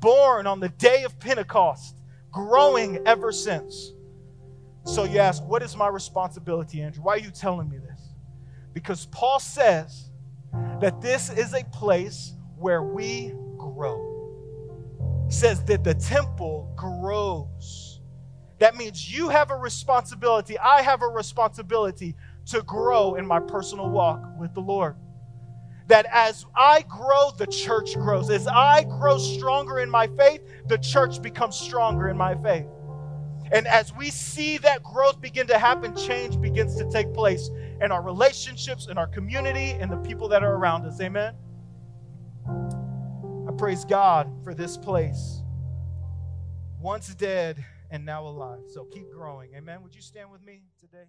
Born on the day of Pentecost, growing ever since. So you ask, what is my responsibility, Andrew? Why are you telling me this? Because Paul says that this is a place where we grow. He says that the temple grows. That means you have a responsibility, I have a responsibility to grow in my personal walk with the Lord that as I grow, the church grows. As I grow stronger in my faith, the church becomes stronger in my faith. And as we see that growth begin to happen, change begins to take place in our relationships, in our community, and the people that are around us. Amen. I praise God for this place. Once dead and now alive. So keep growing. Amen. Would you stand with me today?